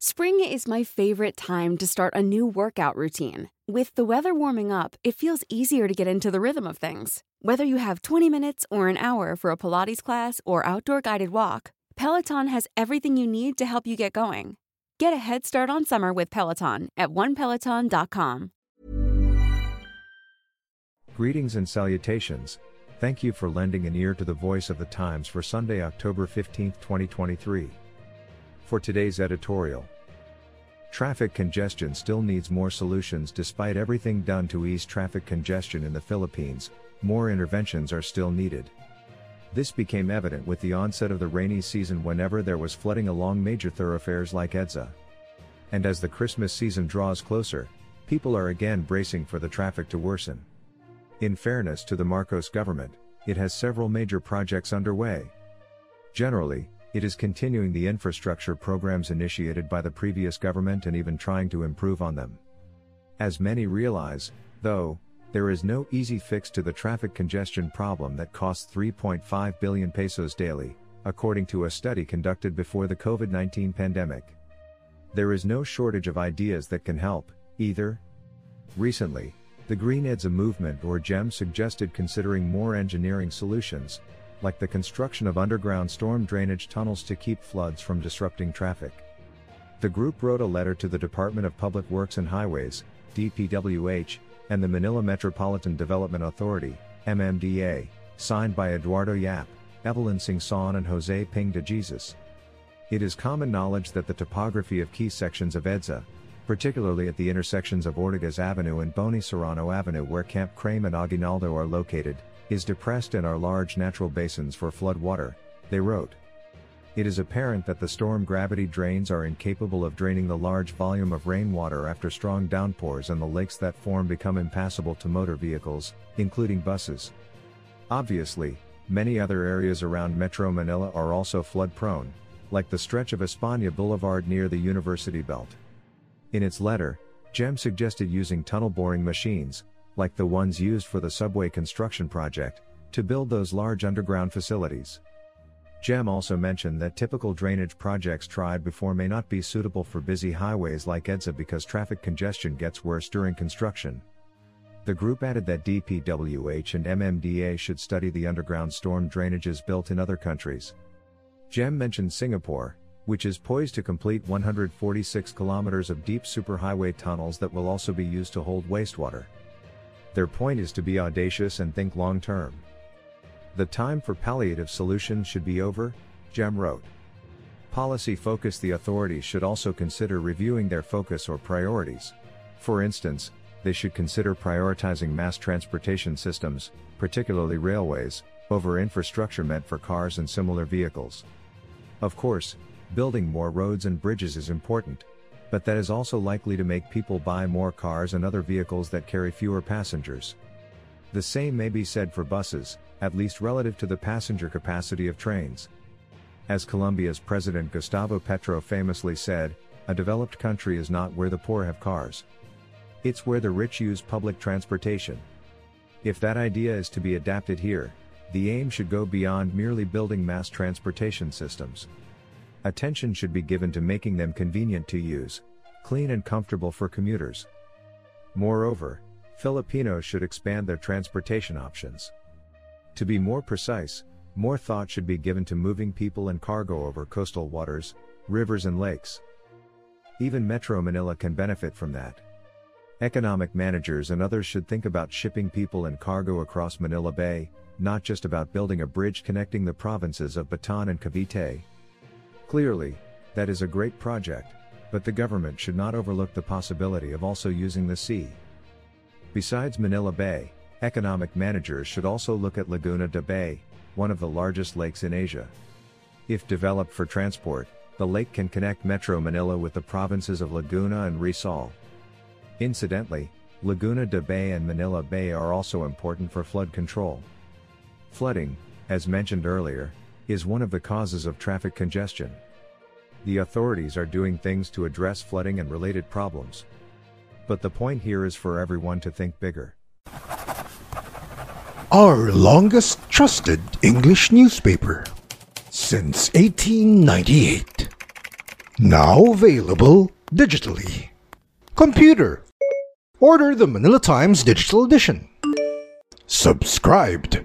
Spring is my favorite time to start a new workout routine. With the weather warming up, it feels easier to get into the rhythm of things. Whether you have 20 minutes or an hour for a Pilates class or outdoor guided walk, Peloton has everything you need to help you get going. Get a head start on summer with Peloton at onepeloton.com. Greetings and salutations. Thank you for lending an ear to the voice of the Times for Sunday, October 15, 2023. For today's editorial, Traffic congestion still needs more solutions despite everything done to ease traffic congestion in the Philippines, more interventions are still needed. This became evident with the onset of the rainy season whenever there was flooding along major thoroughfares like EDSA. And as the Christmas season draws closer, people are again bracing for the traffic to worsen. In fairness to the Marcos government, it has several major projects underway. Generally, it is continuing the infrastructure programs initiated by the previous government and even trying to improve on them. As many realize, though, there is no easy fix to the traffic congestion problem that costs 3.5 billion pesos daily, according to a study conducted before the COVID 19 pandemic. There is no shortage of ideas that can help, either. Recently, the Green EDSA movement or GEM suggested considering more engineering solutions, like the construction of underground storm drainage tunnels to keep floods from disrupting traffic. The group wrote a letter to the Department of Public Works and Highways, DPWH, and the Manila Metropolitan Development Authority, MMDA, signed by Eduardo Yap, Evelyn Singson and Jose Ping de Jesus. It is common knowledge that the topography of key sections of EDSA, particularly at the intersections of Ortigas Avenue and Boni Serrano Avenue where Camp Crame and Aguinaldo are located, is depressed and are large natural basins for flood water, they wrote. It is apparent that the storm gravity drains are incapable of draining the large volume of rainwater after strong downpours and the lakes that form become impassable to motor vehicles, including buses. Obviously, many other areas around Metro Manila are also flood prone, like the stretch of España Boulevard near the University Belt. In its letter, GEM suggested using tunnel boring machines, like the ones used for the subway construction project, to build those large underground facilities. GEM also mentioned that typical drainage projects tried before may not be suitable for busy highways like EDSA because traffic congestion gets worse during construction. The group added that DPWH and MMDA should study the underground storm drainages built in other countries. GEM mentioned Singapore, which is poised to complete 146 kilometers of deep superhighway tunnels that will also be used to hold wastewater. Their point is to be audacious and think long term. The time for palliative solutions should be over, Gem wrote. Policy focus The authorities should also consider reviewing their focus or priorities. For instance, they should consider prioritizing mass transportation systems, particularly railways, over infrastructure meant for cars and similar vehicles. Of course, building more roads and bridges is important, but that is also likely to make people buy more cars and other vehicles that carry fewer passengers. The same may be said for buses, at least relative to the passenger capacity of trains. As Colombia's President Gustavo Petro famously said, a developed country is not where the poor have cars. It's where the rich use public transportation. If that idea is to be adapted here, the aim should go beyond merely building mass transportation systems. Attention should be given to making them convenient to use, clean and comfortable for commuters. Moreover, Filipinos should expand their transportation options. To be more precise, more thought should be given to moving people and cargo over coastal waters, rivers and lakes. Even Metro Manila can benefit from that. Economic managers and others should think about shipping people and cargo across Manila Bay, not just about building a bridge connecting the provinces of Bataan and Cavite, Clearly, that is a great project, but the government should not overlook the possibility of also using the sea. Besides Manila Bay, economic managers should also look at Laguna de Bay, one of the largest lakes in Asia. If developed for transport, the lake can connect Metro Manila with the provinces of Laguna and Rizal. Incidentally, Laguna de Bay and Manila Bay are also important for flood control. Flooding, as mentioned earlier, is one of the causes of traffic congestion. The authorities are doing things to address flooding and related problems. But the point here is for everyone to think bigger. Our longest trusted English newspaper since 1898. Now available digitally. Computer. Order the Manila Times Digital Edition. Subscribed.